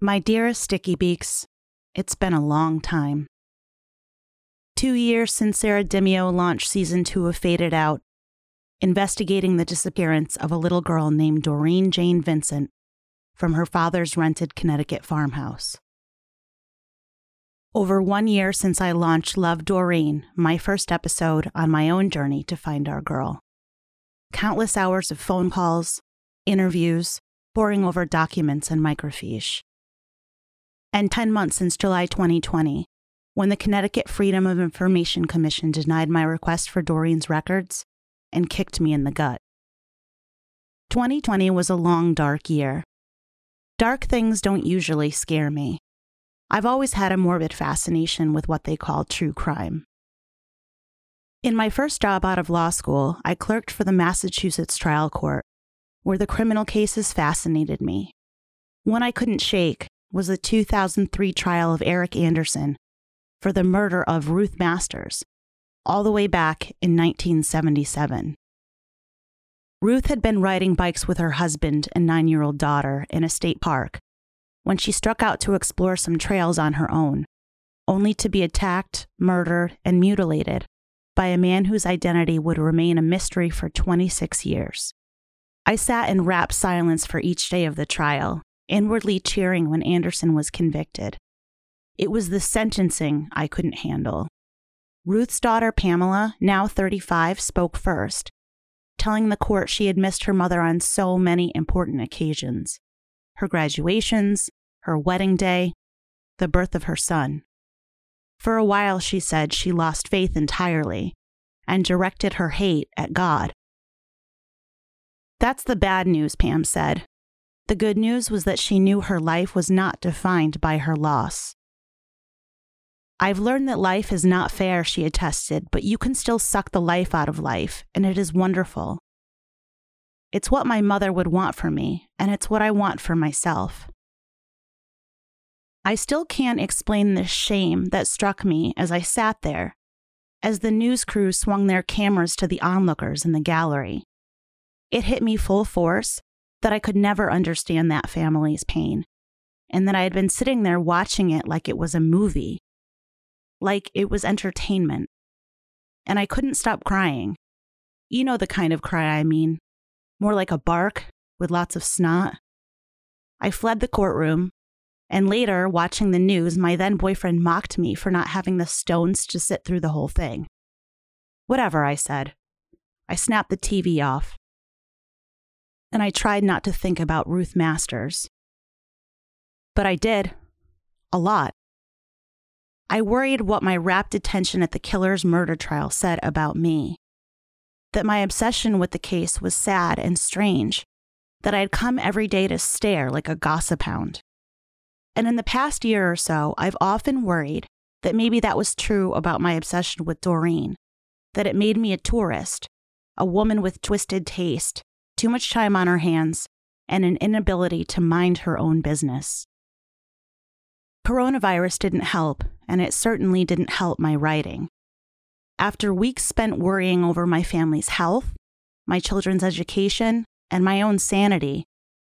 My dearest Sticky Beaks, it's been a long time. Two years since Sarah Demio launched season two of Faded Out, investigating the disappearance of a little girl named Doreen Jane Vincent from her father's rented Connecticut farmhouse. Over one year since I launched Love Doreen, my first episode on my own journey to find our girl. Countless hours of phone calls, interviews, poring over documents and microfiche. And 10 months since July 2020, when the Connecticut Freedom of Information Commission denied my request for Doreen's records and kicked me in the gut. 2020 was a long, dark year. Dark things don't usually scare me. I've always had a morbid fascination with what they call true crime. In my first job out of law school, I clerked for the Massachusetts trial court, where the criminal cases fascinated me. One I couldn't shake was the 2003 trial of Eric Anderson for the murder of Ruth Masters, all the way back in 1977. Ruth had been riding bikes with her husband and nine year old daughter in a state park when she struck out to explore some trails on her own, only to be attacked, murdered, and mutilated by a man whose identity would remain a mystery for 26 years. I sat in rapt silence for each day of the trial, inwardly cheering when Anderson was convicted. It was the sentencing I couldn't handle. Ruth's daughter, Pamela, now 35, spoke first, telling the court she had missed her mother on so many important occasions her graduations, her wedding day, the birth of her son. For a while, she said she lost faith entirely and directed her hate at God. That's the bad news, Pam said. The good news was that she knew her life was not defined by her loss. I've learned that life is not fair, she attested, but you can still suck the life out of life, and it is wonderful. It's what my mother would want for me, and it's what I want for myself. I still can't explain the shame that struck me as I sat there, as the news crew swung their cameras to the onlookers in the gallery. It hit me full force that I could never understand that family's pain, and that I had been sitting there watching it like it was a movie, like it was entertainment. And I couldn't stop crying. You know the kind of cry I mean more like a bark with lots of snot. I fled the courtroom, and later, watching the news, my then boyfriend mocked me for not having the stones to sit through the whole thing. Whatever, I said. I snapped the TV off. And I tried not to think about Ruth Masters. But I did. A lot. I worried what my rapt attention at the killer's murder trial said about me that my obsession with the case was sad and strange, that I had come every day to stare like a gossip hound. And in the past year or so, I've often worried that maybe that was true about my obsession with Doreen, that it made me a tourist, a woman with twisted taste, too much time on her hands, and an inability to mind her own business. Coronavirus didn't help, and it certainly didn't help my writing. After weeks spent worrying over my family's health, my children's education, and my own sanity,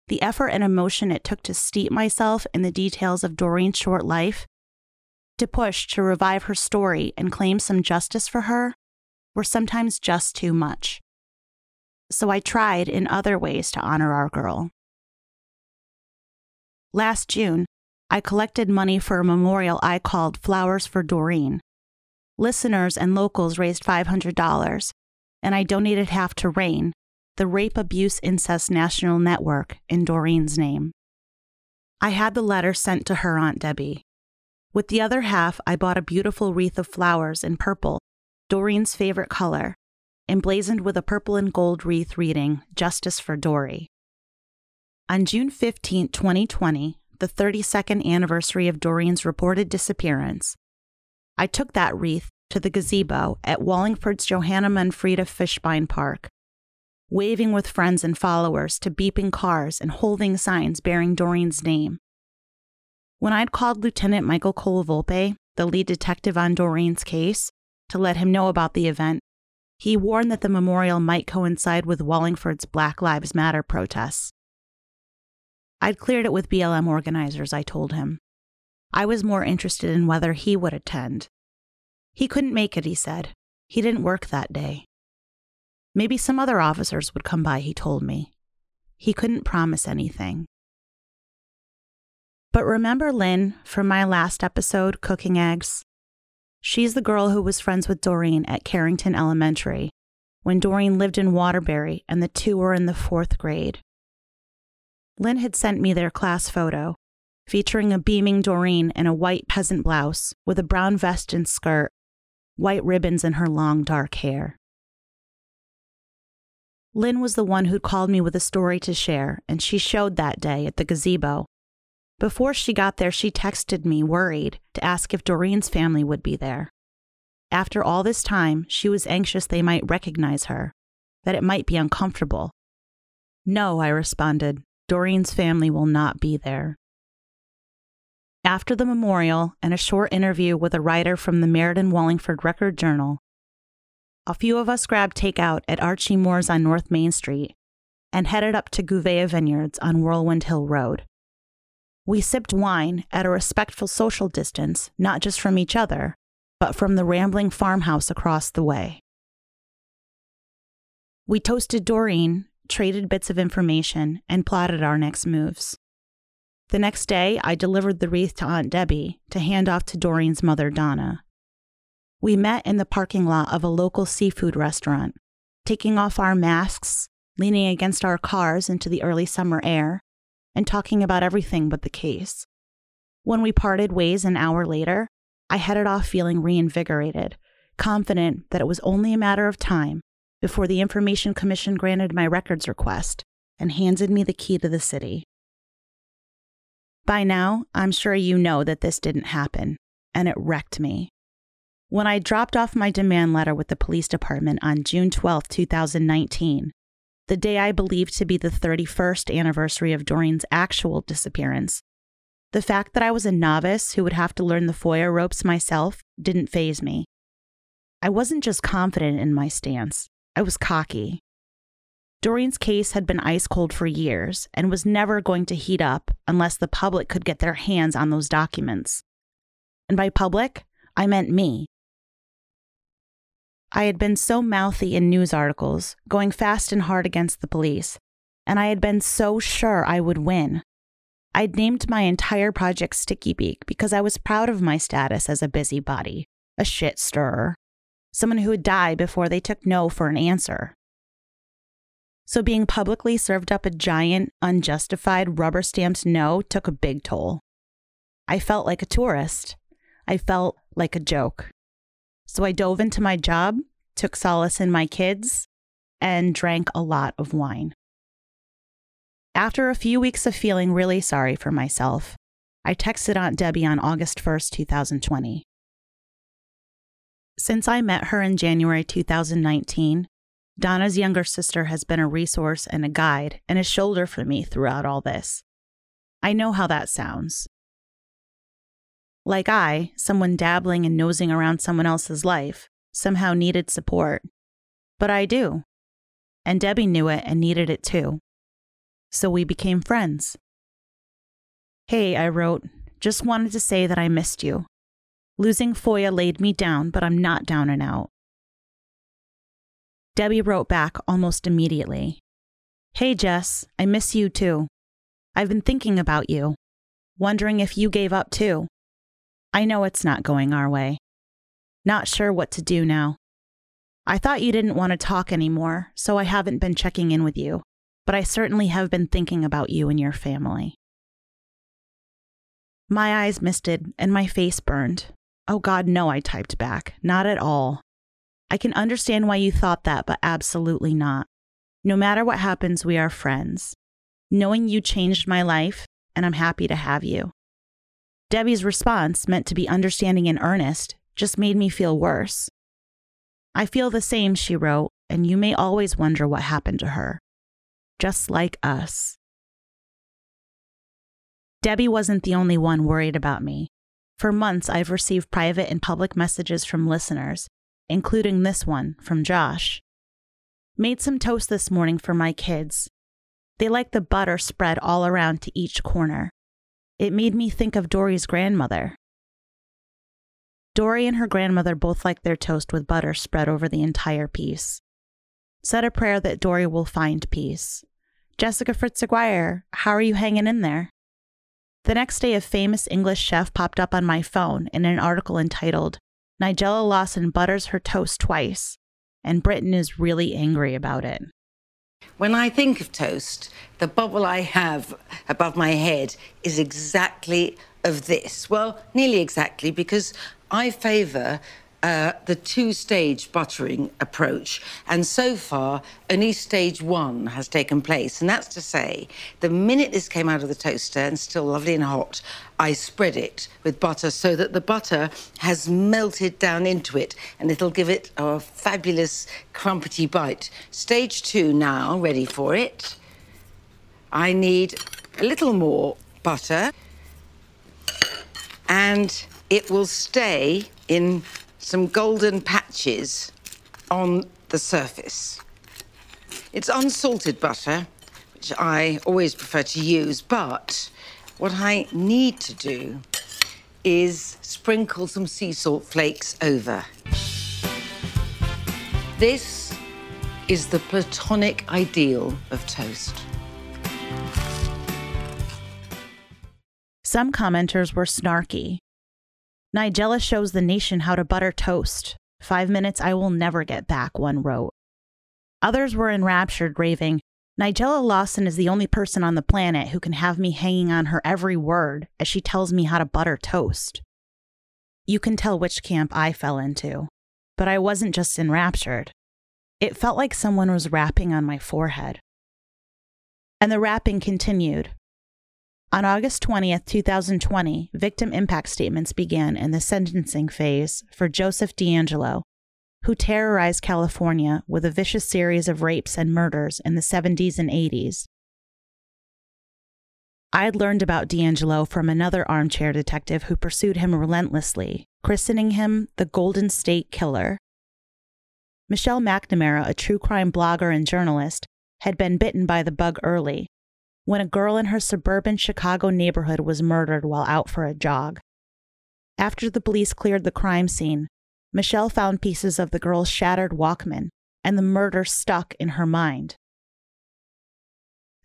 the effort and emotion it took to steep myself in the details of Doreen's short life, to push to revive her story and claim some justice for her, were sometimes just too much. So I tried in other ways to honor our girl. Last June, I collected money for a memorial I called Flowers for Doreen, Listeners and locals raised $500, and I donated half to RAINN, the Rape Abuse Incest National Network, in Doreen's name. I had the letter sent to her Aunt Debbie. With the other half, I bought a beautiful wreath of flowers in purple, Doreen's favorite color, emblazoned with a purple and gold wreath reading, Justice for Dory. On June 15, 2020, the 32nd anniversary of Doreen's reported disappearance, I took that wreath to the gazebo at Wallingford's Johanna Manfreda Fishbein Park, waving with friends and followers to beeping cars and holding signs bearing Doreen's name. When I'd called Lieutenant Michael Colavolpe, the lead detective on Doreen's case, to let him know about the event, he warned that the memorial might coincide with Wallingford's Black Lives Matter protests. I'd cleared it with BLM organizers, I told him. I was more interested in whether he would attend. He couldn't make it, he said. He didn't work that day. Maybe some other officers would come by, he told me. He couldn't promise anything. But remember Lynn from my last episode, Cooking Eggs? She's the girl who was friends with Doreen at Carrington Elementary when Doreen lived in Waterbury and the two were in the fourth grade. Lynn had sent me their class photo, featuring a beaming Doreen in a white peasant blouse with a brown vest and skirt, white ribbons in her long dark hair. Lynn was the one who'd called me with a story to share, and she showed that day at the gazebo. Before she got there, she texted me, worried, to ask if Doreen's family would be there. After all this time, she was anxious they might recognize her, that it might be uncomfortable. No, I responded. Doreen's family will not be there. After the memorial and a short interview with a writer from the Meriden Wallingford Record Journal, a few of us grabbed takeout at Archie Moore's on North Main Street and headed up to Gouveia Vineyards on Whirlwind Hill Road. We sipped wine at a respectful social distance, not just from each other, but from the rambling farmhouse across the way. We toasted Doreen traded bits of information, and plotted our next moves. The next day, I delivered the wreath to Aunt Debbie to hand off to Doreen's mother, Donna. We met in the parking lot of a local seafood restaurant, taking off our masks, leaning against our cars into the early summer air, and talking about everything but the case. When we parted ways an hour later, I headed off feeling reinvigorated, confident that it was only a matter of time before the Information Commission granted my records request and handed me the key to the city. By now, I'm sure you know that this didn't happen, and it wrecked me. When I dropped off my demand letter with the police department on June 12, 2019, the day I believed to be the 31st anniversary of Doreen's actual disappearance, the fact that I was a novice who would have to learn the FOIA ropes myself didn't faze me. I wasn't just confident in my stance, I was cocky. Doreen's case had been ice cold for years and was never going to heat up unless the public could get their hands on those documents. And by public, I meant me. I had been so mouthy in news articles, going fast and hard against the police, and I had been so sure I would win. I'd named my entire project Sticky Beak because I was proud of my status as a busybody, a shit stirrer someone who would die before they took no for an answer. So being publicly served up a giant, unjustified, rubber stamped no took a big toll. I felt like a tourist. I felt like a joke. So I dove into my job, took solace in my kids, and drank a lot of wine. After a few weeks of feeling really sorry for myself, I texted Aunt Debbie on August 1st, 2020. Since I met her in January 2019, Donna's younger sister has been a resource and a guide and a shoulder for me throughout all this. I know how that sounds. Like I, someone dabbling and nosing around someone else's life, somehow needed support. But I do. And Debbie knew it and needed it too. So we became friends. Hey, I wrote, just wanted to say that I missed you. Losing FOIA laid me down, but I'm not down and out. Debbie wrote back almost immediately Hey, Jess, I miss you too. I've been thinking about you, wondering if you gave up too. I know it's not going our way. Not sure what to do now. I thought you didn't want to talk anymore, so I haven't been checking in with you, but I certainly have been thinking about you and your family. My eyes misted and my face burned, Oh God, no, I typed back. Not at all. I can understand why you thought that, but absolutely not. No matter what happens, we are friends. Knowing you changed my life, and I'm happy to have you. Debbie's response, meant to be understanding and earnest, just made me feel worse. I feel the same, she wrote, and you may always wonder what happened to her. Just like us. Debbie wasn't the only one worried about me. For months, I've received private and public messages from listeners, including this one from Josh. Made some toast this morning for my kids. They like the butter spread all around to each corner. It made me think of Dory's grandmother. Dory and her grandmother both like their toast with butter spread over the entire piece. Said a prayer that Dory will find peace. Jessica Fritz Aguirre, how are you hanging in there? The next day, a famous English chef popped up on my phone in an article entitled, Nigella Lawson butters her toast twice, and Britain is really angry about it. When I think of toast, the bubble I have above my head is exactly of this. Well, nearly exactly, because I favour uh, the two stage buttering approach. And so far, only stage one has taken place. And that's to say, the minute this came out of the toaster and still lovely and hot, I spread it with butter so that the butter has melted down into it and it'll give it a fabulous crumpety bite. Stage two now, ready for it. I need a little more butter and it will stay in some golden patches on the surface. It's unsalted butter, which I always prefer to use, but what I need to do is sprinkle some sea salt flakes over. This is the platonic ideal of toast. Some commenters were snarky. Nigella shows the nation how to butter toast. Five minutes I will never get back, one wrote. Others were enraptured, raving, Nigella Lawson is the only person on the planet who can have me hanging on her every word as she tells me how to butter toast. You can tell which camp I fell into, but I wasn't just enraptured. It felt like someone was rapping on my forehead. And the rapping continued, on August 20th, 2020, victim impact statements began in the sentencing phase for Joseph DeAngelo, who terrorized California with a vicious series of rapes and murders in the 70s and 80s. I had learned about DeAngelo from another armchair detective who pursued him relentlessly, christening him the Golden State Killer. Michelle McNamara, a true crime blogger and journalist, had been bitten by the bug early when a girl in her suburban Chicago neighborhood was murdered while out for a jog. After the police cleared the crime scene, Michelle found pieces of the girl's shattered Walkman, and the murder stuck in her mind.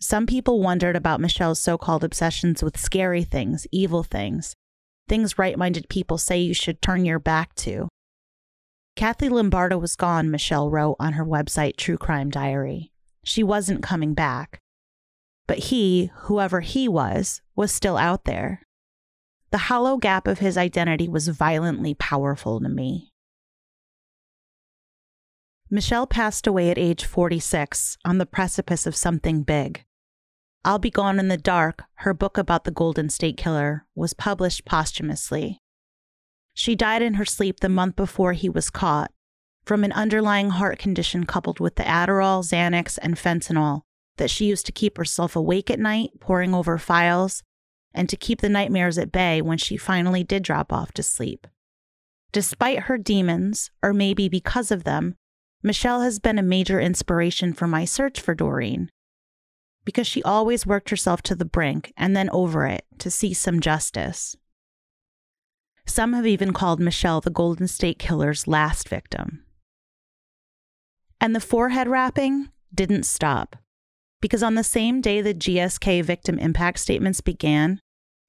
Some people wondered about Michelle's so called obsessions with scary things, evil things, things right minded people say you should turn your back to. Kathy Lombardo was gone, Michelle wrote on her website, True Crime Diary. She wasn't coming back. But he, whoever he was, was still out there. The hollow gap of his identity was violently powerful to me. Michelle passed away at age 46 on the precipice of something big. I'll Be Gone in the Dark, her book about the Golden State Killer, was published posthumously. She died in her sleep the month before he was caught from an underlying heart condition coupled with the Adderall, Xanax, and fentanyl that she used to keep herself awake at night, poring over files, and to keep the nightmares at bay when she finally did drop off to sleep. Despite her demons, or maybe because of them, Michelle has been a major inspiration for my search for Doreen. Because she always worked herself to the brink and then over it to see some justice. Some have even called Michelle the Golden State Killer's last victim. And the forehead rapping didn't stop. Because on the same day the GSK victim impact statements began,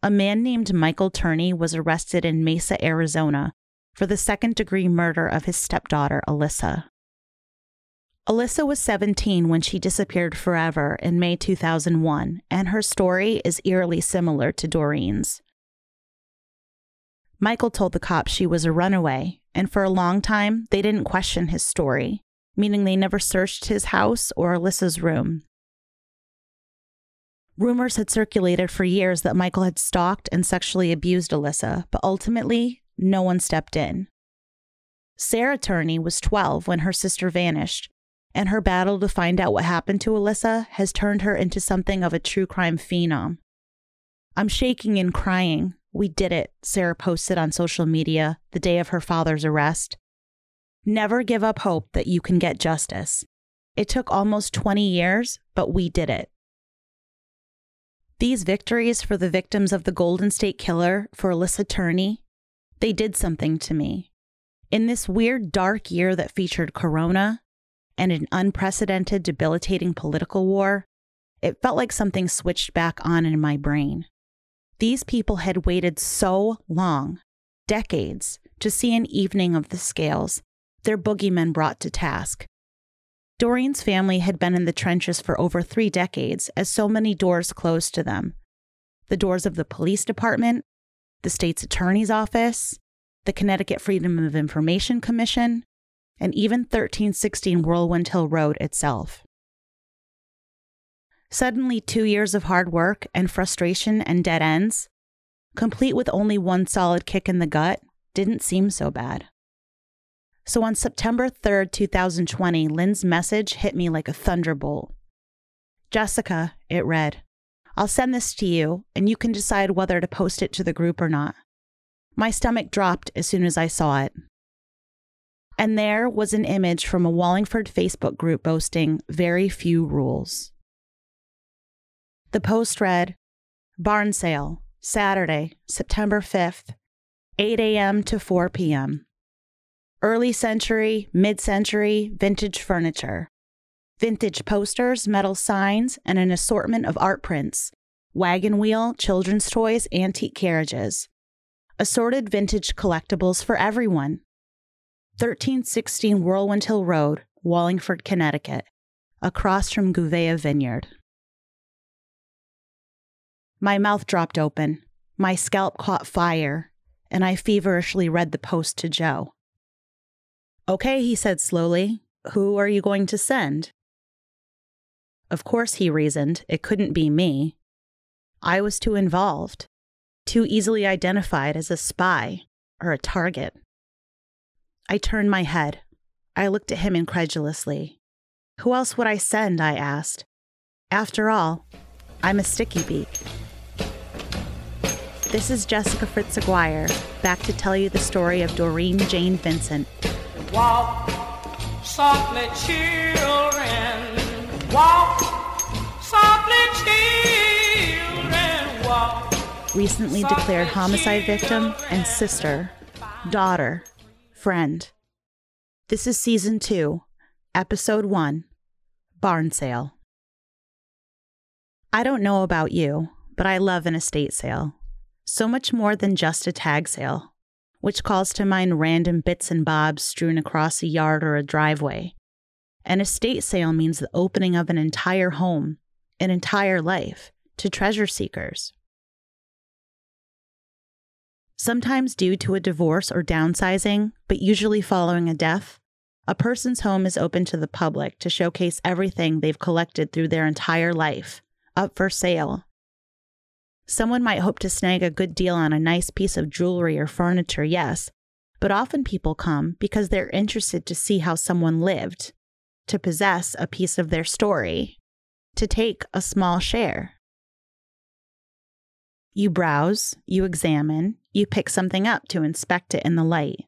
a man named Michael Turney was arrested in Mesa, Arizona, for the second degree murder of his stepdaughter, Alyssa. Alyssa was 17 when she disappeared forever in May 2001, and her story is eerily similar to Doreen's. Michael told the cops she was a runaway, and for a long time, they didn't question his story, meaning they never searched his house or Alyssa's room. Rumors had circulated for years that Michael had stalked and sexually abused Alyssa, but ultimately, no one stepped in. Sarah Turney was 12 when her sister vanished, and her battle to find out what happened to Alyssa has turned her into something of a true crime phenom. I'm shaking and crying. We did it, Sarah posted on social media the day of her father's arrest. Never give up hope that you can get justice. It took almost 20 years, but we did it. These victories for the victims of the Golden State Killer for Alyssa Turney, they did something to me. In this weird, dark year that featured Corona and an unprecedented, debilitating political war, it felt like something switched back on in my brain. These people had waited so long, decades, to see an evening of the scales, their boogeymen brought to task. Doreen's family had been in the trenches for over three decades as so many doors closed to them the doors of the police department, the state's attorney's office, the Connecticut Freedom of Information Commission, and even 1316 Whirlwind Hill Road itself. Suddenly, two years of hard work and frustration and dead ends, complete with only one solid kick in the gut, didn't seem so bad. So on September 3rd, 2020, Lynn's message hit me like a thunderbolt. Jessica, it read, I'll send this to you, and you can decide whether to post it to the group or not. My stomach dropped as soon as I saw it. And there was an image from a Wallingford Facebook group boasting very few rules. The post read Barn sale, Saturday, September 5th, 8 a.m. to 4 p.m early century, mid century, vintage furniture, vintage posters, metal signs, and an assortment of art prints, wagon wheel, children's toys, antique carriages, assorted vintage collectibles for everyone. 1316 Whirlwind Hill Road, Wallingford, Connecticut, across from Gouveia Vineyard. My mouth dropped open, my scalp caught fire, and I feverishly read the post to Joe. Okay, he said slowly. Who are you going to send? Of course, he reasoned, it couldn't be me. I was too involved, too easily identified as a spy or a target. I turned my head. I looked at him incredulously. Who else would I send? I asked. After all, I'm a sticky beak. This is Jessica Fritz Aguirre, back to tell you the story of Doreen Jane Vincent, Walk softly, children. Walk softly, children. Walk. Recently declared homicide victim and sister, daughter, friend. This is season two, episode one Barn Sale. I don't know about you, but I love an estate sale. So much more than just a tag sale which calls to mind random bits and bobs strewn across a yard or a driveway. An estate sale means the opening of an entire home, an entire life, to treasure seekers. Sometimes due to a divorce or downsizing, but usually following a death, a person's home is open to the public to showcase everything they've collected through their entire life, up for sale Someone might hope to snag a good deal on a nice piece of jewelry or furniture, yes, but often people come because they're interested to see how someone lived, to possess a piece of their story, to take a small share. You browse, you examine, you pick something up to inspect it in the light.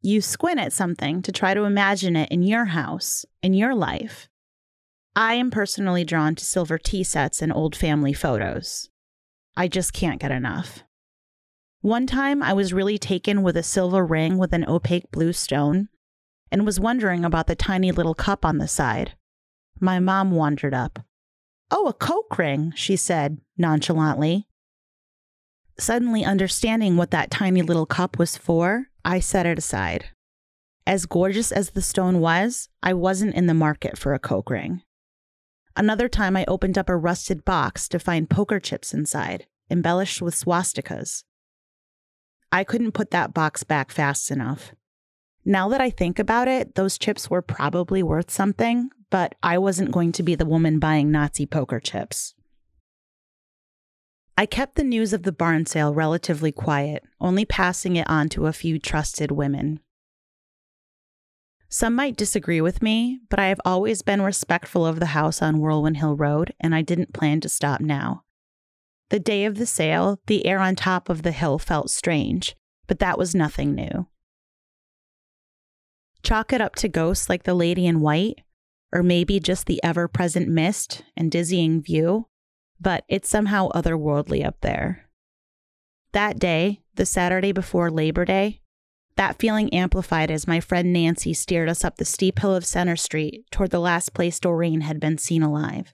You squint at something to try to imagine it in your house, in your life. I am personally drawn to silver tea sets and old family photos. I just can't get enough. One time I was really taken with a silver ring with an opaque blue stone and was wondering about the tiny little cup on the side. My mom wandered up. Oh, a coke ring, she said nonchalantly. Suddenly understanding what that tiny little cup was for, I set it aside. As gorgeous as the stone was, I wasn't in the market for a coke ring. Another time, I opened up a rusted box to find poker chips inside, embellished with swastikas. I couldn't put that box back fast enough. Now that I think about it, those chips were probably worth something, but I wasn't going to be the woman buying Nazi poker chips. I kept the news of the barn sale relatively quiet, only passing it on to a few trusted women. Some might disagree with me, but I have always been respectful of the house on Whirlwind Hill Road, and I didn't plan to stop now. The day of the sale, the air on top of the hill felt strange, but that was nothing new. Chalk it up to ghosts like the lady in white, or maybe just the ever present mist and dizzying view. but it's somehow otherworldly up there. That day, the Saturday before Labor Day, that feeling amplified as my friend Nancy steered us up the steep hill of Center Street toward the last place Doreen had been seen alive.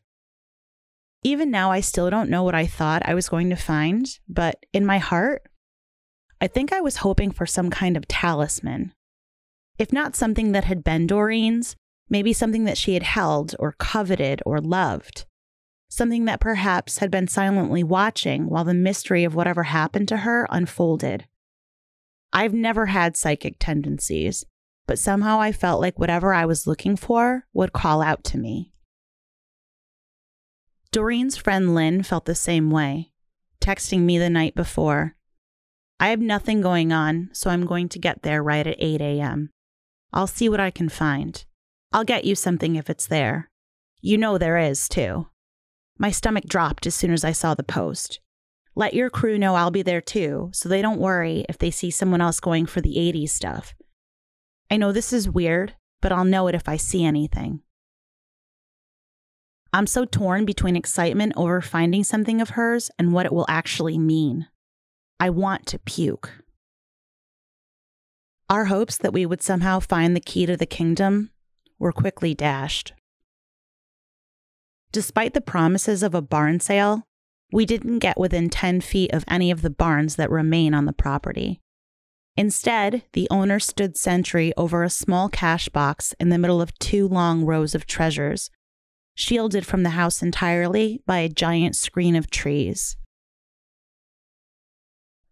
Even now, I still don't know what I thought I was going to find, but in my heart, I think I was hoping for some kind of talisman. If not something that had been Doreen's, maybe something that she had held or coveted or loved. Something that perhaps had been silently watching while the mystery of whatever happened to her unfolded. I've never had psychic tendencies, but somehow I felt like whatever I was looking for would call out to me. Doreen's friend Lynn felt the same way, texting me the night before. I have nothing going on, so I'm going to get there right at 8 a.m. I'll see what I can find. I'll get you something if it's there. You know there is, too. My stomach dropped as soon as I saw the post. Let your crew know I'll be there too, so they don't worry if they see someone else going for the 80s stuff. I know this is weird, but I'll know it if I see anything. I'm so torn between excitement over finding something of hers and what it will actually mean. I want to puke. Our hopes that we would somehow find the key to the kingdom were quickly dashed. Despite the promises of a barn sale, we didn't get within 10 feet of any of the barns that remain on the property. Instead, the owner stood sentry over a small cash box in the middle of two long rows of treasures, shielded from the house entirely by a giant screen of trees.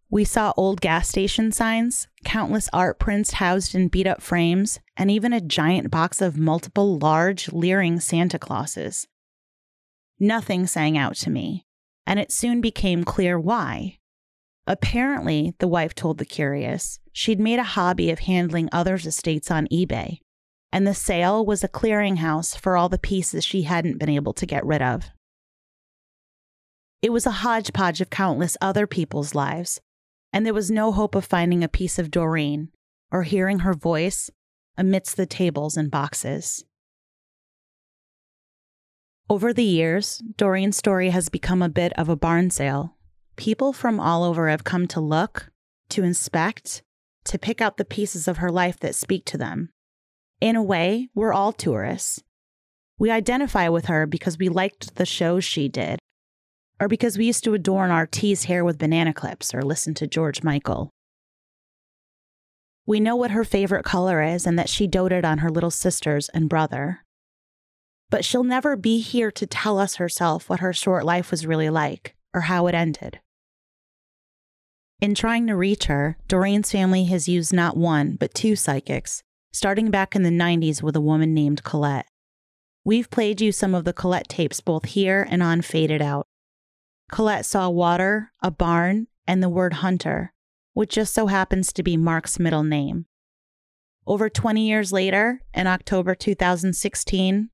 We saw old gas station signs, countless art prints housed in beat up frames, and even a giant box of multiple large, leering Santa Clauses. Nothing sang out to me, and it soon became clear why. Apparently, the wife told the curious, she'd made a hobby of handling others' estates on eBay, and the sale was a clearinghouse for all the pieces she hadn't been able to get rid of. It was a hodgepodge of countless other people's lives, and there was no hope of finding a piece of Doreen or hearing her voice amidst the tables and boxes. Over the years, Doreen's story has become a bit of a barn sale. People from all over have come to look, to inspect, to pick out the pieces of her life that speak to them. In a way, we're all tourists. We identify with her because we liked the shows she did, or because we used to adorn our tease hair with banana clips or listen to George Michael. We know what her favorite color is and that she doted on her little sisters and brother but she'll never be here to tell us herself what her short life was really like or how it ended. In trying to reach her, Doreen's family has used not one, but two psychics, starting back in the 90s with a woman named Colette. We've played you some of the Colette tapes both here and on Faded Out. Colette saw water, a barn, and the word hunter, which just so happens to be Mark's middle name. Over 20 years later, in October 2016,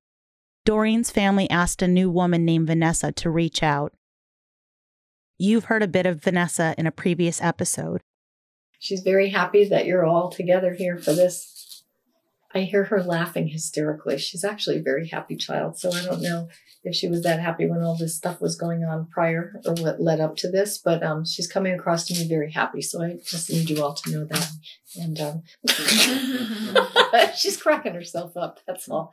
Doreen's family asked a new woman named Vanessa to reach out. You've heard a bit of Vanessa in a previous episode. She's very happy that you're all together here for this. I hear her laughing hysterically. She's actually a very happy child, so I don't know if she was that happy when all this stuff was going on prior or what led up to this, but um, she's coming across to me very happy. So I just need you all to know that. And um, she's cracking herself up. That's all.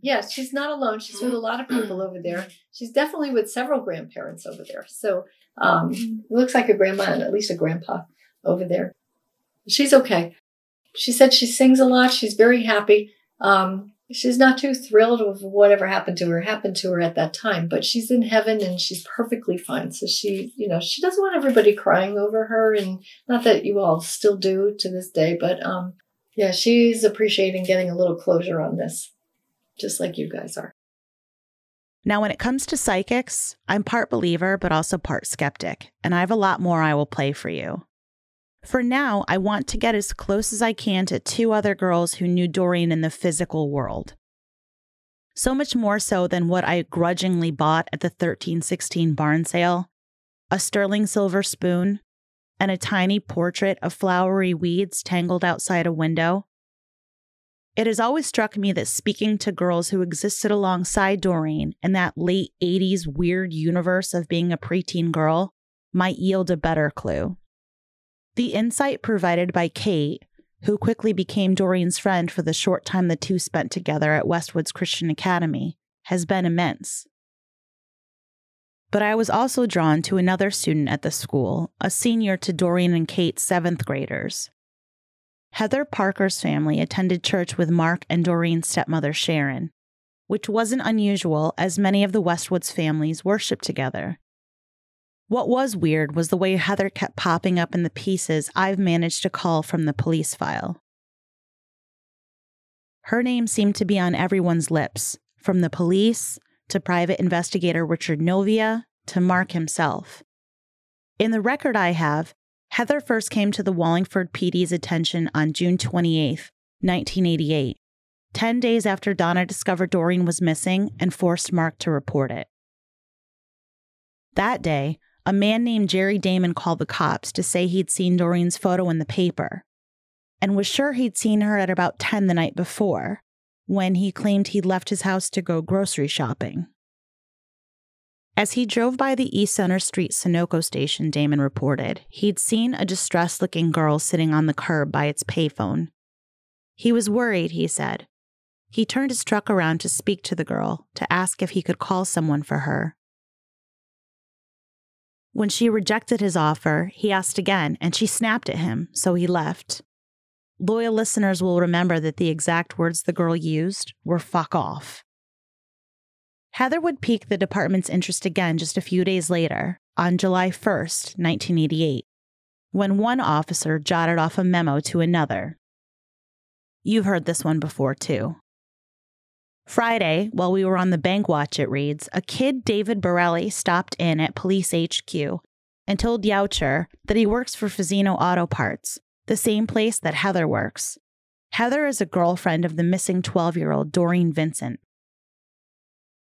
Yeah, she's not alone. She's with a lot of people over there. She's definitely with several grandparents over there. So um, it looks like a grandma and at least a grandpa over there. She's okay. She said she sings a lot. She's very happy. Um, she's not too thrilled with whatever happened to her happened to her at that time but she's in heaven and she's perfectly fine so she you know she doesn't want everybody crying over her and not that you all still do to this day but um yeah she's appreciating getting a little closure on this just like you guys are now when it comes to psychics i'm part believer but also part skeptic and i have a lot more i will play for you for now, I want to get as close as I can to two other girls who knew Doreen in the physical world. So much more so than what I grudgingly bought at the 1316 barn sale a sterling silver spoon, and a tiny portrait of flowery weeds tangled outside a window. It has always struck me that speaking to girls who existed alongside Doreen in that late 80s weird universe of being a preteen girl might yield a better clue. The insight provided by Kate, who quickly became Doreen's friend for the short time the two spent together at Westwoods Christian Academy, has been immense. But I was also drawn to another student at the school, a senior to Doreen and Kate's seventh graders. Heather Parker's family attended church with Mark and Doreen's stepmother Sharon, which wasn't unusual as many of the Westwoods families worshiped together. What was weird was the way Heather kept popping up in the pieces I've managed to call from the police file. Her name seemed to be on everyone's lips, from the police to private investigator Richard Novia to Mark himself. In the record I have, Heather first came to the Wallingford PD's attention on June 28, 1988, 10 days after Donna discovered Doreen was missing and forced Mark to report it. That day, a man named Jerry Damon called the cops to say he'd seen Doreen's photo in the paper and was sure he'd seen her at about 10 the night before when he claimed he'd left his house to go grocery shopping. As he drove by the East Center Street Sunoco station, Damon reported, he'd seen a distressed looking girl sitting on the curb by its payphone. He was worried, he said. He turned his truck around to speak to the girl, to ask if he could call someone for her. When she rejected his offer, he asked again, and she snapped at him, so he left. Loyal listeners will remember that the exact words the girl used were fuck off. Heather would pique the department's interest again just a few days later, on July 1st, 1988, when one officer jotted off a memo to another. You've heard this one before, too. Friday, while we were on the bank watch, it reads, a kid, David Borelli, stopped in at Police HQ and told Youcher that he works for Fazino Auto Parts, the same place that Heather works. Heather is a girlfriend of the missing 12 year old Doreen Vincent.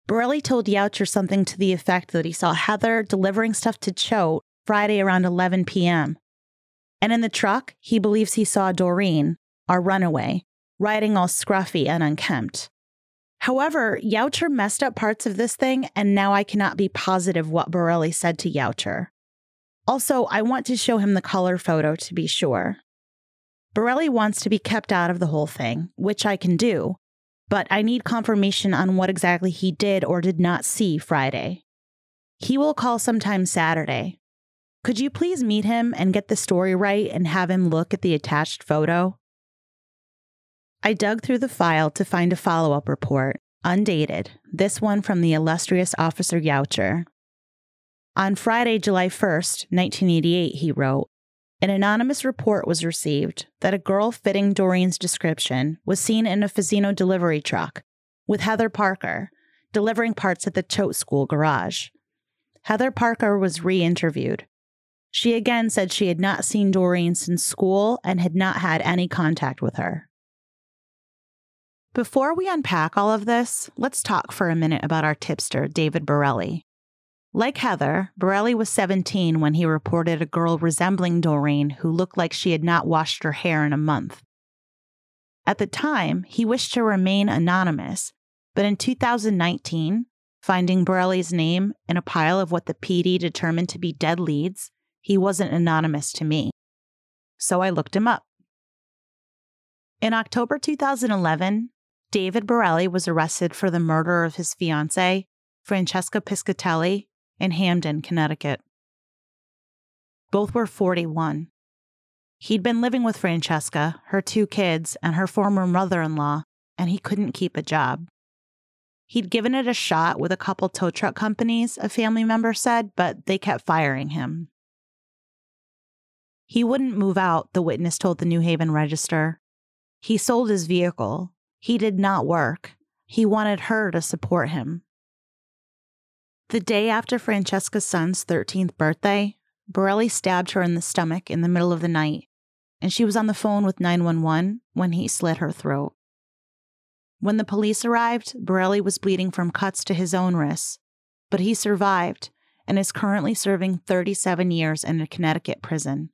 Borelli told Youcher something to the effect that he saw Heather delivering stuff to Choate Friday around 11 p.m. And in the truck, he believes he saw Doreen, our runaway, riding all scruffy and unkempt. However, Youcher messed up parts of this thing, and now I cannot be positive what Borelli said to Youcher. Also, I want to show him the color photo to be sure. Borelli wants to be kept out of the whole thing, which I can do, but I need confirmation on what exactly he did or did not see Friday. He will call sometime Saturday. Could you please meet him and get the story right and have him look at the attached photo? I dug through the file to find a follow up report, undated, this one from the illustrious Officer Youcher. On Friday, July 1st, 1988, he wrote, an anonymous report was received that a girl fitting Doreen's description was seen in a Fazino delivery truck with Heather Parker delivering parts at the Choate School garage. Heather Parker was re interviewed. She again said she had not seen Doreen since school and had not had any contact with her. Before we unpack all of this, let's talk for a minute about our tipster, David Borelli. Like Heather, Borelli was 17 when he reported a girl resembling Doreen who looked like she had not washed her hair in a month. At the time, he wished to remain anonymous, but in 2019, finding Borelli's name in a pile of what the PD determined to be dead leads, he wasn't anonymous to me. So I looked him up. In October 2011, David Borelli was arrested for the murder of his fiancee, Francesca Piscatelli, in Hamden, Connecticut. Both were 41. He'd been living with Francesca, her two kids, and her former mother in law, and he couldn't keep a job. He'd given it a shot with a couple tow truck companies, a family member said, but they kept firing him. He wouldn't move out, the witness told the New Haven Register. He sold his vehicle. He did not work. He wanted her to support him. The day after Francesca's son's 13th birthday, Borelli stabbed her in the stomach in the middle of the night, and she was on the phone with 911 when he slit her throat. When the police arrived, Borelli was bleeding from cuts to his own wrists, but he survived and is currently serving 37 years in a Connecticut prison.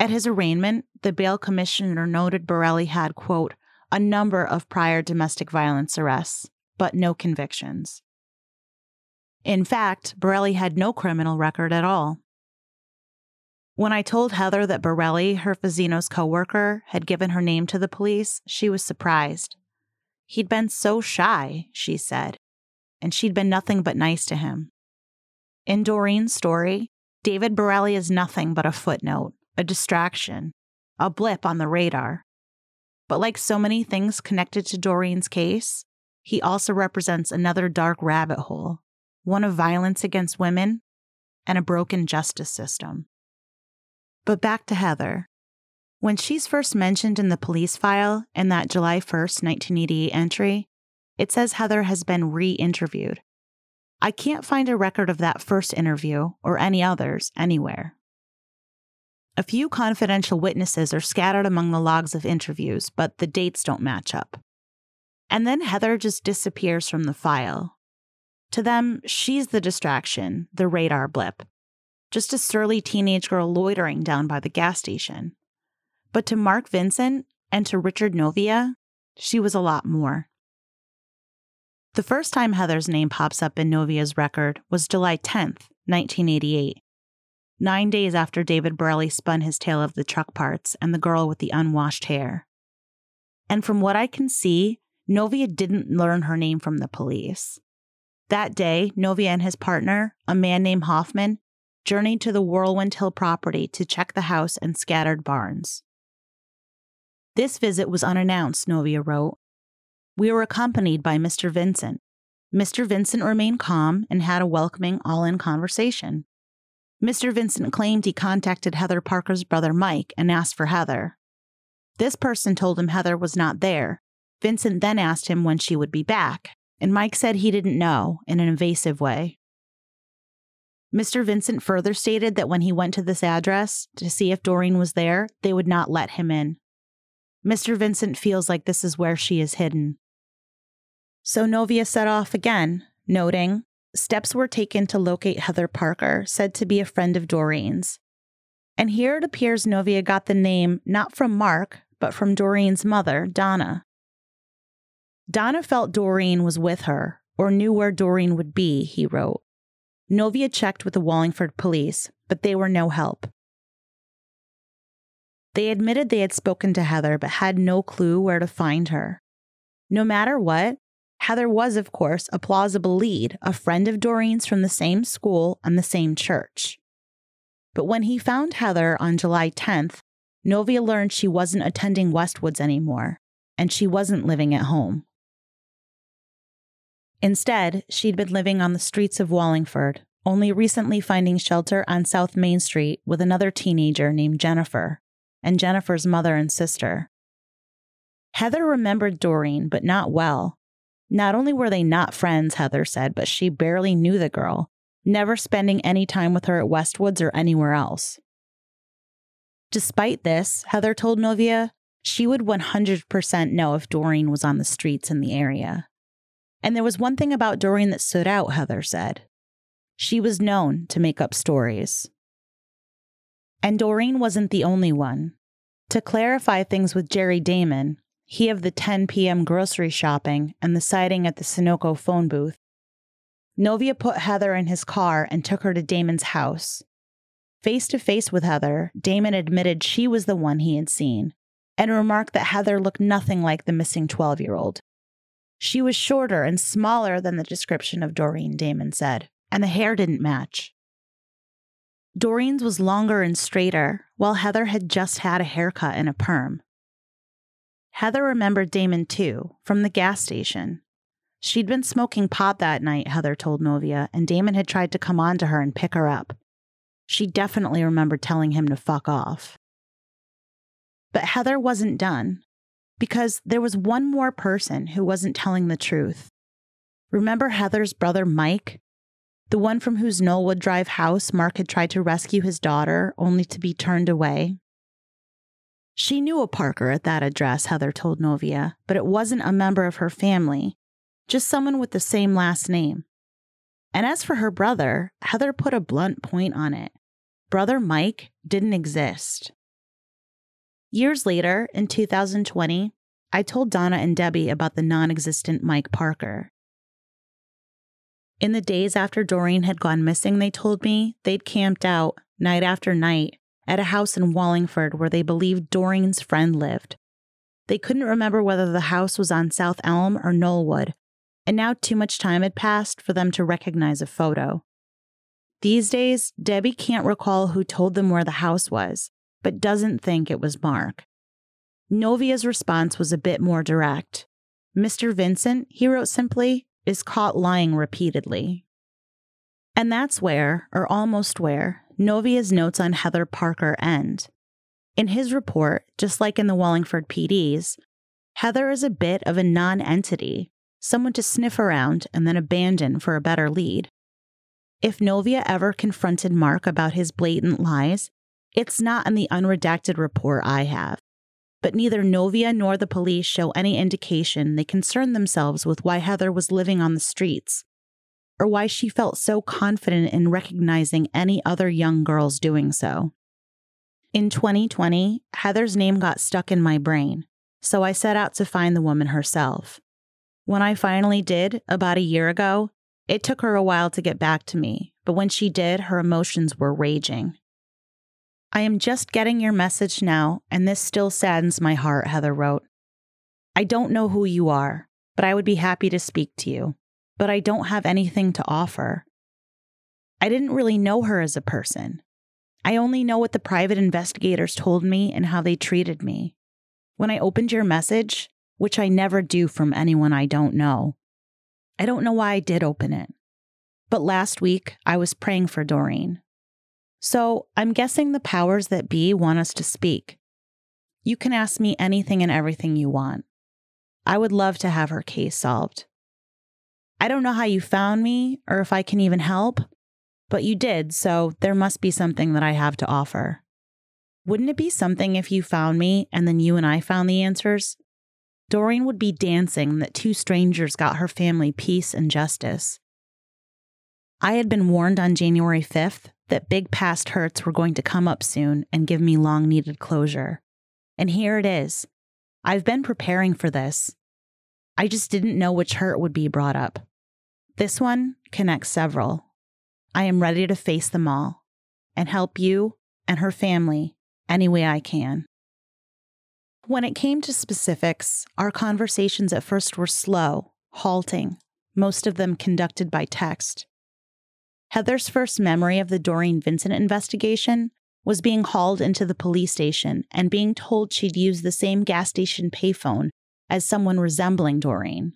At his arraignment, the bail commissioner noted Borelli had, quote, a number of prior domestic violence arrests, but no convictions. In fact, Borelli had no criminal record at all. When I told Heather that Borelli, her Fazzino's coworker, had given her name to the police, she was surprised. He'd been so shy, she said, and she'd been nothing but nice to him. In Doreen's story, David Borelli is nothing but a footnote, a distraction, a blip on the radar. But like so many things connected to Doreen's case, he also represents another dark rabbit hole, one of violence against women and a broken justice system. But back to Heather. When she's first mentioned in the police file in that July 1st, 1988 entry, it says Heather has been re interviewed. I can't find a record of that first interview or any others anywhere. A few confidential witnesses are scattered among the logs of interviews, but the dates don't match up. And then Heather just disappears from the file. To them, she's the distraction, the radar blip, just a surly teenage girl loitering down by the gas station. But to Mark Vincent and to Richard Novia, she was a lot more. The first time Heather's name pops up in Novia's record was July 10th, 1988 nine days after David Borelli spun his tale of the truck parts and the girl with the unwashed hair. And from what I can see, Novia didn't learn her name from the police. That day, Novia and his partner, a man named Hoffman, journeyed to the Whirlwind Hill property to check the house and scattered barns. This visit was unannounced, Novia wrote. We were accompanied by Mr. Vincent. Mr. Vincent remained calm and had a welcoming, all in conversation. Mr. Vincent claimed he contacted Heather Parker's brother Mike and asked for Heather. This person told him Heather was not there. Vincent then asked him when she would be back, and Mike said he didn't know in an evasive way. Mr. Vincent further stated that when he went to this address to see if Doreen was there, they would not let him in. Mr. Vincent feels like this is where she is hidden. So Novia set off again, noting, steps were taken to locate Heather Parker, said to be a friend of Doreen's. And here it appears Novia got the name not from Mark, but from Doreen's mother, Donna. Donna felt Doreen was with her, or knew where Doreen would be, he wrote. Novia checked with the Wallingford police, but they were no help. They admitted they had spoken to Heather, but had no clue where to find her. No matter what, Heather was, of course, a plausible lead, a friend of Doreen's from the same school and the same church. But when he found Heather on July 10th, Novia learned she wasn't attending Westwoods anymore, and she wasn't living at home. Instead, she'd been living on the streets of Wallingford, only recently finding shelter on South Main Street with another teenager named Jennifer, and Jennifer's mother and sister. Heather remembered Doreen, but not well, not only were they not friends, Heather said, but she barely knew the girl, never spending any time with her at Westwoods or anywhere else. Despite this, Heather told Novia she would 100% know if Doreen was on the streets in the area. And there was one thing about Doreen that stood out, Heather said. She was known to make up stories. And Doreen wasn't the only one. To clarify things with Jerry Damon, he of the 10 p.m. grocery shopping and the sighting at the Sunoco phone booth. Novia put Heather in his car and took her to Damon's house. Face to face with Heather, Damon admitted she was the one he had seen and remarked that Heather looked nothing like the missing 12 year old. She was shorter and smaller than the description of Doreen, Damon said, and the hair didn't match. Doreen's was longer and straighter, while Heather had just had a haircut and a perm. Heather remembered Damon too, from the gas station. She'd been smoking pot that night, Heather told Novia, and Damon had tried to come on to her and pick her up. She definitely remembered telling him to fuck off. But Heather wasn't done, because there was one more person who wasn't telling the truth. Remember Heather's brother Mike? The one from whose Knollwood Drive house Mark had tried to rescue his daughter, only to be turned away? She knew a Parker at that address, Heather told Novia, but it wasn't a member of her family, just someone with the same last name. And as for her brother, Heather put a blunt point on it. Brother Mike didn't exist. Years later, in 2020, I told Donna and Debbie about the non existent Mike Parker. In the days after Doreen had gone missing, they told me they'd camped out night after night at a house in Wallingford where they believed Doreen's friend lived. They couldn't remember whether the house was on South Elm or Knollwood, and now too much time had passed for them to recognize a photo. These days, Debbie can't recall who told them where the house was, but doesn't think it was Mark. Novia's response was a bit more direct. Mr. Vincent, he wrote simply, is caught lying repeatedly. And that's where, or almost where, Novia's notes on Heather Parker end. In his report, just like in the Wallingford PD's, Heather is a bit of a non entity, someone to sniff around and then abandon for a better lead. If Novia ever confronted Mark about his blatant lies, it's not in the unredacted report I have. But neither Novia nor the police show any indication they concerned themselves with why Heather was living on the streets, or why she felt so confident in recognizing any other young girls doing so. In 2020, Heather's name got stuck in my brain, so I set out to find the woman herself. When I finally did, about a year ago, it took her a while to get back to me, but when she did, her emotions were raging. I am just getting your message now, and this still saddens my heart, Heather wrote. I don't know who you are, but I would be happy to speak to you, but I don't have anything to offer. I didn't really know her as a person. I only know what the private investigators told me and how they treated me. When I opened your message, which I never do from anyone I don't know, I don't know why I did open it. But last week, I was praying for Doreen. So I'm guessing the powers that be want us to speak. You can ask me anything and everything you want. I would love to have her case solved. I don't know how you found me or if I can even help, but you did, so there must be something that I have to offer. Wouldn't it be something if you found me and then you and I found the answers? Doreen would be dancing that two strangers got her family peace and justice. I had been warned on January 5th that big past hurts were going to come up soon and give me long needed closure. And here it is. I've been preparing for this. I just didn't know which hurt would be brought up. This one connects several. I am ready to face them all and help you and her family any way I can. When it came to specifics, our conversations at first were slow, halting, most of them conducted by text. Heather's first memory of the Doreen Vincent investigation was being hauled into the police station and being told she'd use the same gas station payphone as someone resembling Doreen.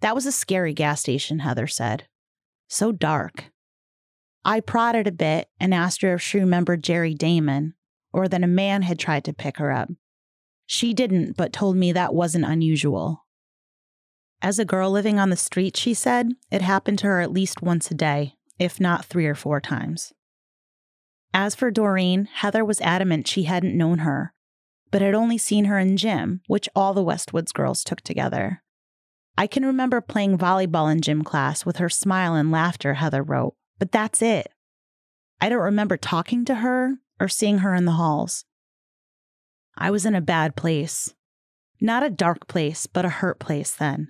That was a scary gas station, Heather said. So dark. I prodded a bit and asked her if she remembered Jerry Damon or that a man had tried to pick her up. She didn't, but told me that wasn't unusual. As a girl living on the street, she said, it happened to her at least once a day, if not three or four times. As for Doreen, Heather was adamant she hadn't known her, but had only seen her in gym, which all the Westwoods girls took together. I can remember playing volleyball in gym class with her smile and laughter, Heather wrote, but that's it. I don't remember talking to her or seeing her in the halls. I was in a bad place. Not a dark place, but a hurt place then.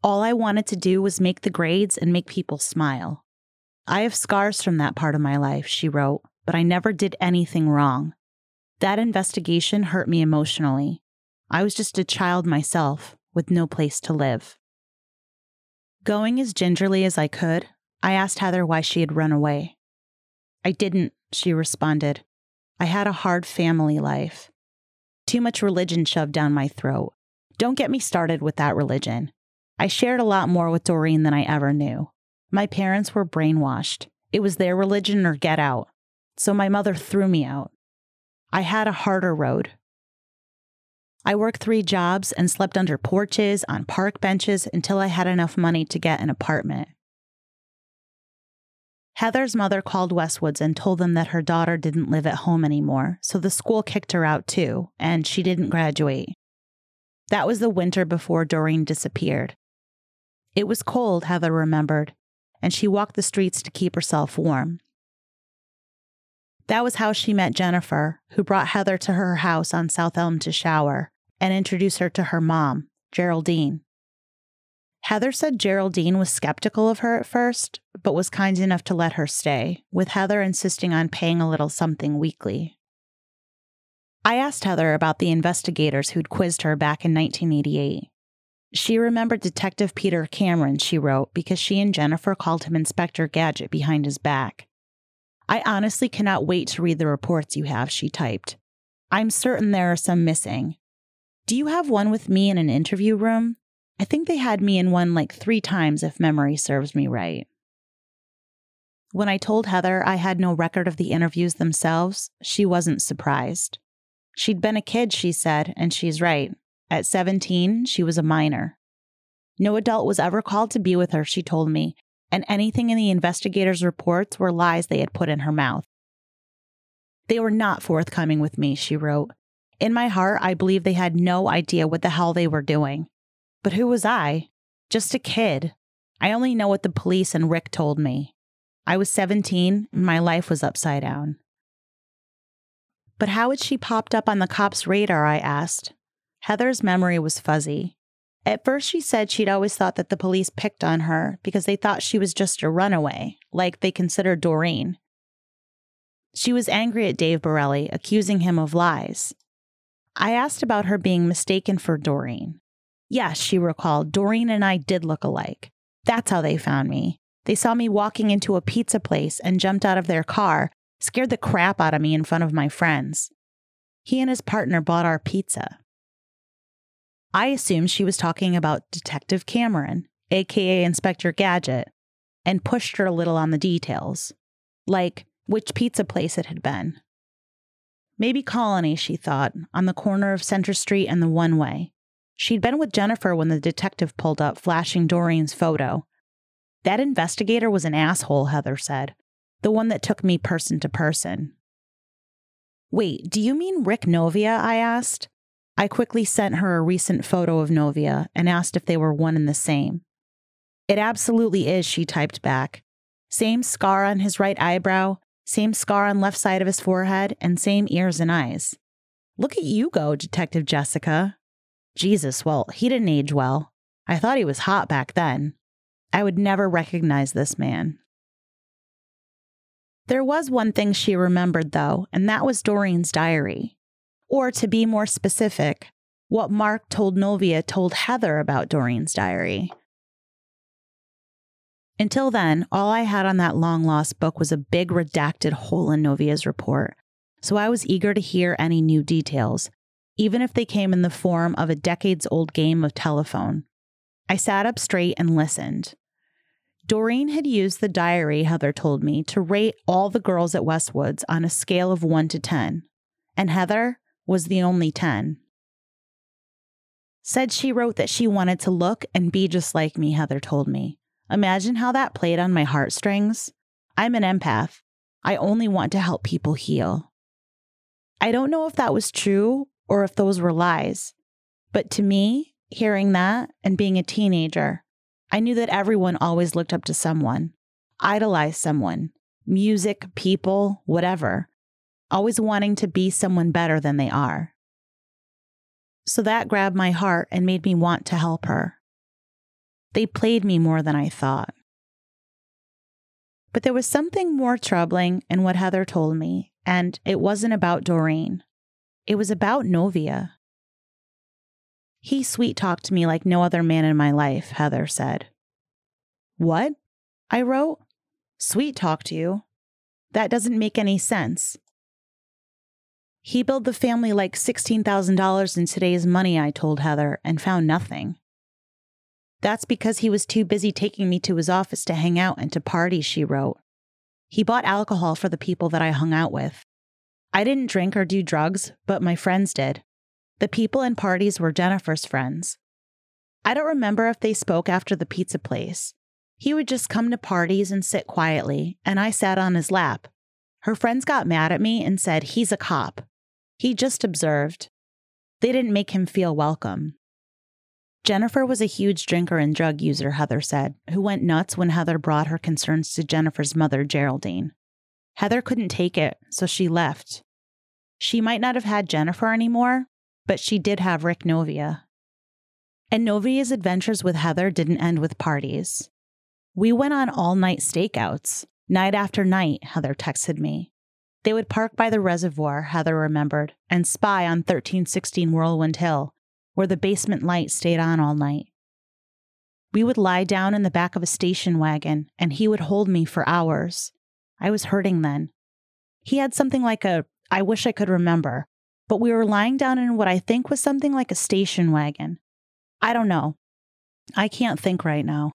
All I wanted to do was make the grades and make people smile. I have scars from that part of my life, she wrote, but I never did anything wrong. That investigation hurt me emotionally. I was just a child myself with no place to live. Going as gingerly as I could, I asked Heather why she had run away. I didn't, she responded. I had a hard family life. Too much religion shoved down my throat. Don't get me started with that religion. I shared a lot more with Doreen than I ever knew. My parents were brainwashed. It was their religion or get out. So my mother threw me out. I had a harder road. I worked three jobs and slept under porches, on park benches until I had enough money to get an apartment. Heather's mother called Westwoods and told them that her daughter didn't live at home anymore, so the school kicked her out too, and she didn't graduate. That was the winter before Doreen disappeared. It was cold, Heather remembered, and she walked the streets to keep herself warm. That was how she met Jennifer, who brought Heather to her house on South Elm to shower, and introduce her to her mom, Geraldine. Heather said Geraldine was skeptical of her at first, but was kind enough to let her stay, with Heather insisting on paying a little something weekly. I asked Heather about the investigators who'd quizzed her back in 1988. She remembered Detective Peter Cameron, she wrote, because she and Jennifer called him Inspector Gadget behind his back. I honestly cannot wait to read the reports you have, she typed. I'm certain there are some missing. Do you have one with me in an interview room? I think they had me in one like three times, if memory serves me right. When I told Heather I had no record of the interviews themselves, she wasn't surprised. She'd been a kid, she said, and she's right. At 17, she was a minor. No adult was ever called to be with her, she told me, and anything in the investigators' reports were lies they had put in her mouth. They were not forthcoming with me, she wrote. In my heart, I believe they had no idea what the hell they were doing. But who was I? Just a kid. I only know what the police and Rick told me. I was 17 and my life was upside down. But how had she popped up on the cops' radar? I asked. Heather's memory was fuzzy. At first, she said she'd always thought that the police picked on her because they thought she was just a runaway, like they considered Doreen. She was angry at Dave Borelli, accusing him of lies. I asked about her being mistaken for Doreen. Yes, she recalled, Doreen and I did look alike. That's how they found me. They saw me walking into a pizza place and jumped out of their car, scared the crap out of me in front of my friends. He and his partner bought our pizza. I assumed she was talking about Detective Cameron, aka Inspector Gadget, and pushed her a little on the details, like which pizza place it had been. Maybe Colony, she thought, on the corner of Center Street and the one way. She'd been with Jennifer when the detective pulled up, flashing Doreen's photo. That investigator was an asshole, Heather said. The one that took me person to person. Wait, do you mean Rick Novia? I asked. I quickly sent her a recent photo of Novia and asked if they were one and the same. It absolutely is, she typed back. Same scar on his right eyebrow, same scar on left side of his forehead, and same ears and eyes. Look at you go, Detective Jessica. Jesus, well, he didn't age well. I thought he was hot back then. I would never recognize this man. There was one thing she remembered, though, and that was Doreen's diary. Or to be more specific, what Mark told Novia told Heather about Doreen's diary. Until then, all I had on that long lost book was a big redacted hole in Novia's report, so I was eager to hear any new details, even if they came in the form of a decades old game of telephone. I sat up straight and listened. Doreen had used the diary, Heather told me, to rate all the girls at Westwoods on a scale of 1 to 10, and Heather was the only 10. Said she wrote that she wanted to look and be just like me, Heather told me. Imagine how that played on my heartstrings. I'm an empath. I only want to help people heal. I don't know if that was true or if those were lies. But to me, hearing that and being a teenager, I knew that everyone always looked up to someone, idolized someone, music, people, whatever, always wanting to be someone better than they are. So that grabbed my heart and made me want to help her. They played me more than I thought. But there was something more troubling in what Heather told me, and it wasn't about Doreen. It was about Novia. He sweet talked to me like no other man in my life, Heather said. What? I wrote. Sweet talked to you? That doesn't make any sense. He billed the family like $16,000 in today's money, I told Heather, and found nothing. That's because he was too busy taking me to his office to hang out and to party, she wrote. He bought alcohol for the people that I hung out with. I didn't drink or do drugs, but my friends did. The people and parties were Jennifer's friends. I don't remember if they spoke after the pizza place. He would just come to parties and sit quietly, and I sat on his lap. Her friends got mad at me and said, He's a cop. He just observed. They didn't make him feel welcome. Jennifer was a huge drinker and drug user, Heather said, who went nuts when Heather brought her concerns to Jennifer's mother, Geraldine. Heather couldn't take it, so she left. She might not have had Jennifer anymore, but she did have Rick Novia. And Novia's adventures with Heather didn't end with parties. We went on all night stakeouts, night after night, Heather texted me. They would park by the reservoir, Heather remembered, and spy on 1316 Whirlwind Hill, where the basement light stayed on all night. We would lie down in the back of a station wagon, and he would hold me for hours. I was hurting then. He had something like a, I wish I could remember, but we were lying down in what I think was something like a station wagon. I don't know. I can't think right now.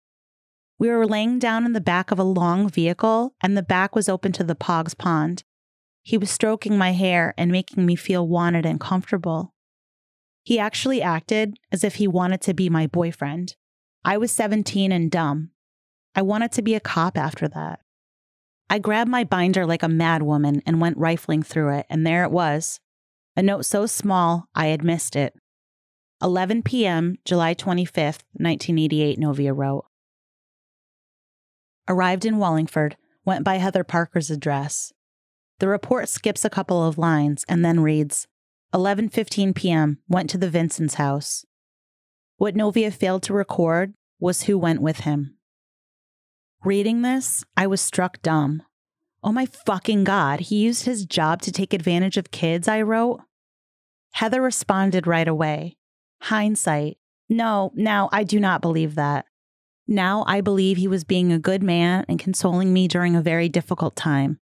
We were laying down in the back of a long vehicle, and the back was open to the Pogs Pond. He was stroking my hair and making me feel wanted and comfortable. He actually acted as if he wanted to be my boyfriend. I was 17 and dumb. I wanted to be a cop after that. I grabbed my binder like a madwoman and went rifling through it, and there it was. A note so small I had missed it. 11 p.m., July 25th, 1988, Novia wrote. Arrived in Wallingford, went by Heather Parker's address. The report skips a couple of lines and then reads 11:15 p.m. went to the Vincent's house. What Novia failed to record was who went with him. Reading this, I was struck dumb. Oh my fucking god, he used his job to take advantage of kids, I wrote. Heather responded right away. Hindsight. No, now I do not believe that. Now I believe he was being a good man and consoling me during a very difficult time,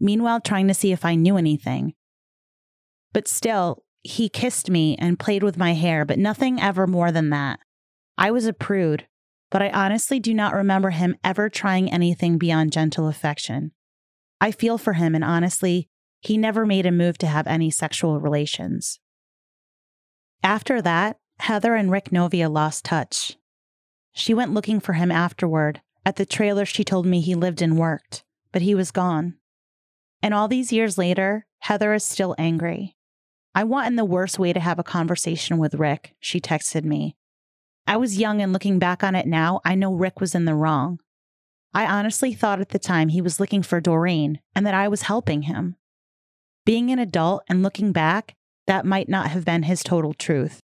meanwhile, trying to see if I knew anything. But still, he kissed me and played with my hair, but nothing ever more than that. I was a prude, but I honestly do not remember him ever trying anything beyond gentle affection. I feel for him, and honestly, he never made a move to have any sexual relations. After that, Heather and Rick Novia lost touch. She went looking for him afterward at the trailer she told me he lived and worked, but he was gone. And all these years later, Heather is still angry. I want in the worst way to have a conversation with Rick, she texted me. I was young and looking back on it now, I know Rick was in the wrong. I honestly thought at the time he was looking for Doreen and that I was helping him. Being an adult and looking back, that might not have been his total truth.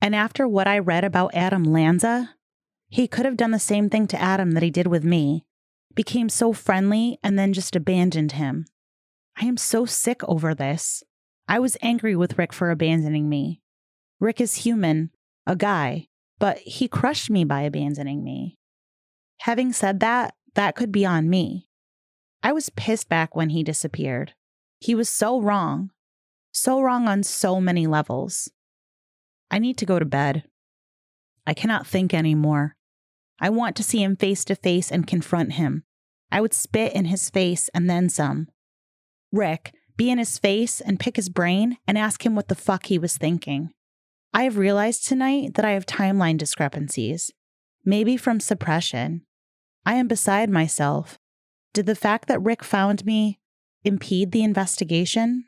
And after what I read about Adam Lanza, he could have done the same thing to Adam that he did with me, became so friendly and then just abandoned him. I am so sick over this. I was angry with Rick for abandoning me. Rick is human, a guy, but he crushed me by abandoning me. Having said that, that could be on me. I was pissed back when he disappeared. He was so wrong, so wrong on so many levels. I need to go to bed. I cannot think anymore. I want to see him face to face and confront him. I would spit in his face and then some. Rick, be in his face and pick his brain and ask him what the fuck he was thinking. I have realized tonight that I have timeline discrepancies, maybe from suppression. I am beside myself. Did the fact that Rick found me impede the investigation?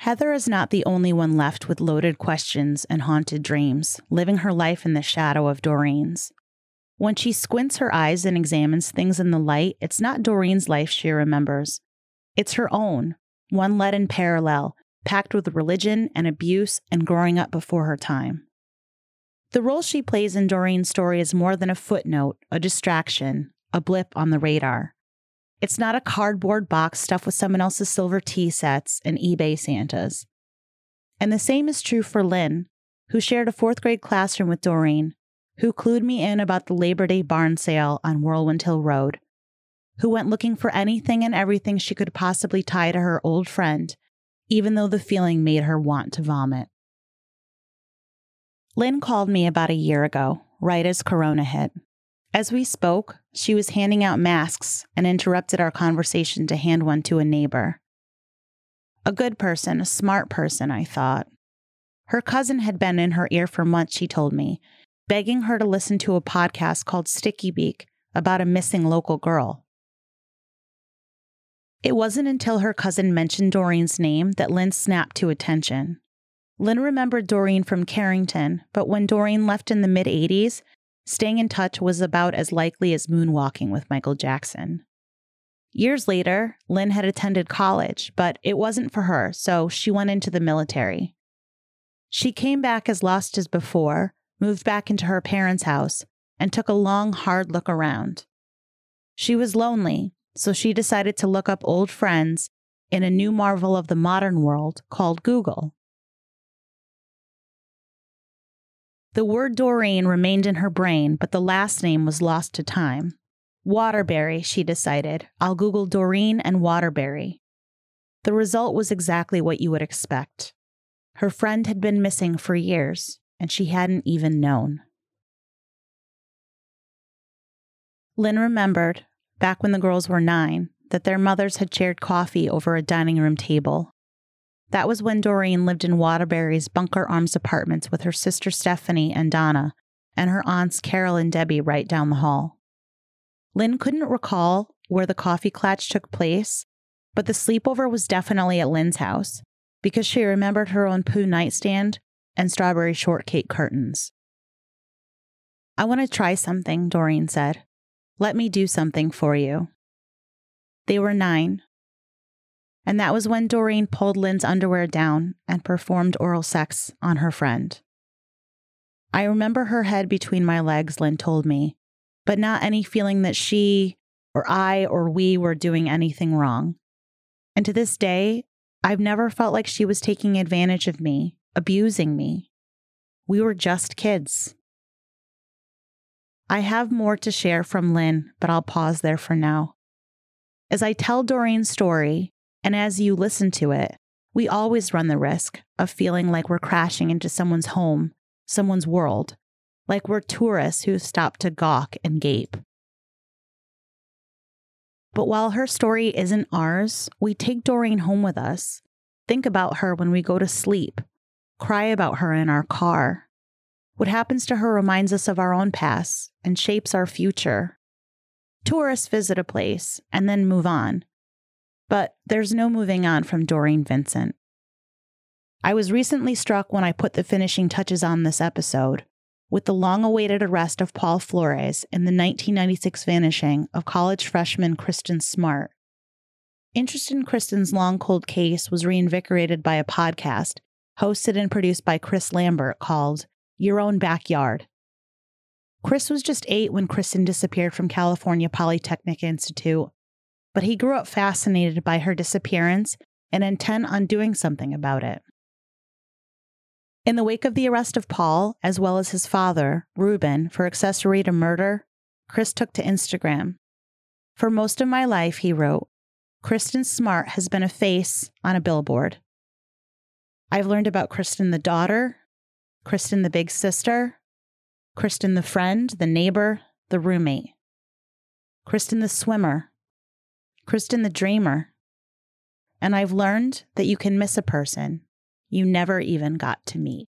Heather is not the only one left with loaded questions and haunted dreams, living her life in the shadow of Doreen's. When she squints her eyes and examines things in the light, it's not Doreen's life she remembers. It's her own, one led in parallel, packed with religion and abuse and growing up before her time. The role she plays in Doreen's story is more than a footnote, a distraction, a blip on the radar. It's not a cardboard box stuffed with someone else's silver tea sets and eBay Santas. And the same is true for Lynn, who shared a fourth grade classroom with Doreen, who clued me in about the Labor Day barn sale on Whirlwind Hill Road, who went looking for anything and everything she could possibly tie to her old friend, even though the feeling made her want to vomit. Lynn called me about a year ago, right as Corona hit. As we spoke, she was handing out masks and interrupted our conversation to hand one to a neighbor. A good person, a smart person, I thought. Her cousin had been in her ear for months, she told me, begging her to listen to a podcast called Sticky Beak about a missing local girl. It wasn't until her cousin mentioned Doreen's name that Lynn snapped to attention. Lynn remembered Doreen from Carrington, but when Doreen left in the mid 80s, Staying in touch was about as likely as moonwalking with Michael Jackson. Years later, Lynn had attended college, but it wasn't for her, so she went into the military. She came back as lost as before, moved back into her parents' house, and took a long, hard look around. She was lonely, so she decided to look up old friends in a new marvel of the modern world called Google. The word Doreen remained in her brain, but the last name was lost to time. Waterbury, she decided. I'll Google Doreen and Waterbury. The result was exactly what you would expect. Her friend had been missing for years, and she hadn't even known. Lynn remembered, back when the girls were nine, that their mothers had shared coffee over a dining room table. That was when Doreen lived in Waterbury's Bunker Arms apartments with her sister Stephanie and Donna, and her aunts Carol and Debbie right down the hall. Lynn couldn't recall where the coffee clatch took place, but the sleepover was definitely at Lynn's house because she remembered her own Pooh nightstand and strawberry shortcake curtains. I want to try something, Doreen said. Let me do something for you. They were nine. And that was when Doreen pulled Lynn's underwear down and performed oral sex on her friend. I remember her head between my legs, Lynn told me, but not any feeling that she or I or we were doing anything wrong. And to this day, I've never felt like she was taking advantage of me, abusing me. We were just kids. I have more to share from Lynn, but I'll pause there for now. As I tell Doreen's story, and as you listen to it, we always run the risk of feeling like we're crashing into someone's home, someone's world, like we're tourists who stop to gawk and gape. But while her story isn't ours, we take Doreen home with us, think about her when we go to sleep, cry about her in our car, what happens to her reminds us of our own past and shapes our future. Tourists visit a place and then move on. But there's no moving on from Doreen Vincent. I was recently struck when I put the finishing touches on this episode with the long awaited arrest of Paul Flores in the 1996 vanishing of college freshman Kristen Smart. Interest in Kristen's long cold case was reinvigorated by a podcast hosted and produced by Chris Lambert called your own backyard. Chris was just eight when Kristen disappeared from California Polytechnic Institute, but he grew up fascinated by her disappearance and intent on doing something about it. In the wake of the arrest of Paul, as well as his father, Ruben, for accessory to murder, Chris took to Instagram. For most of my life, he wrote, Kristen Smart has been a face on a billboard. I've learned about Kristen the daughter, Kristen the big sister, Kristen the friend, the neighbor, the roommate, Kristen the swimmer, Kristen the dreamer. And I've learned that you can miss a person you never even got to meet.